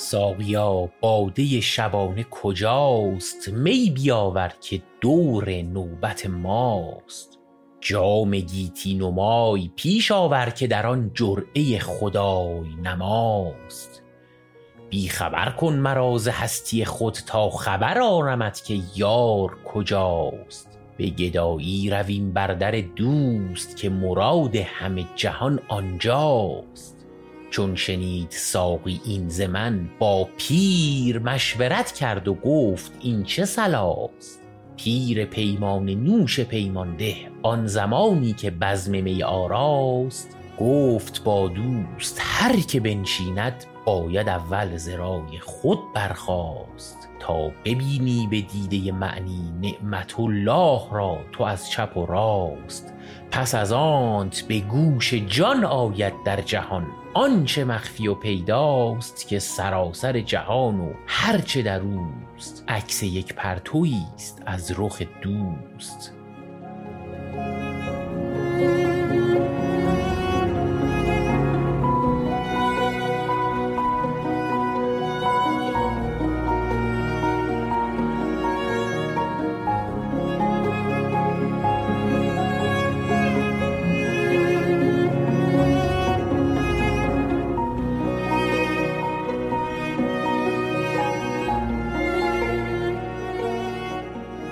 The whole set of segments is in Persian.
ساقیا باده شبانه کجاست؟ می بیاور که دور نوبت ماست. جام گیتی نمای پیش آور که در آن جرعه خدای نماست. بی خبر کن مرا ز هستی خود تا خبر آرمت که یار کجاست. به گدایی رویم بر در دوست که مراد همه جهان آنجاست. چون شنید ساقی این ز من با پیر مشورت کرد و گفت این چه صلاست؟ پیر پیمانه نوش پیمان ده آن زمانی که بزم می آراست. گفت با دوست هر که بنشیند باید اول ز رای خود برخاست. تا ببینی به دیده معنی نعمت الله را تو از چپ و راست. پس از آنت به گوش جان آید در جهان آنچه مخفی و پیداست که سراسر جهان و هرچه در اوست عکس یک پرتویی است از رخ دوست.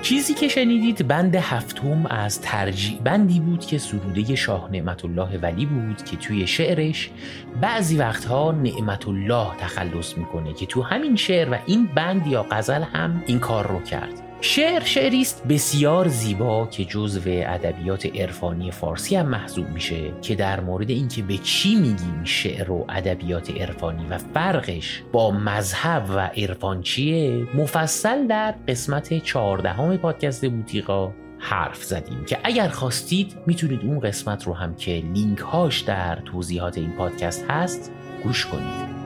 چیزی که شنیدید بند هفتم از ترجیع بندی بود که سروده شاه نعمت الله ولی بود که توی شعرش بعضی وقتها نعمت الله تخلص می‌کنه که تو همین شعر و این بند یا غزل هم این کار رو کرد. شعر شعری است بسیار زیبا که جزو ادبیات عرفانی فارسی هم محسوب میشه که در مورد اینکه به چی میگیم شعر و ادبیات عرفانی و فرقش با مذهب و عرفان چیه مفصل در قسمت چهاردهم پادکست بوتیقا حرف زدیم که اگر خواستید می‌تونید اون قسمت رو هم که لینک هاش در توضیحات این پادکست هست گوش کنید.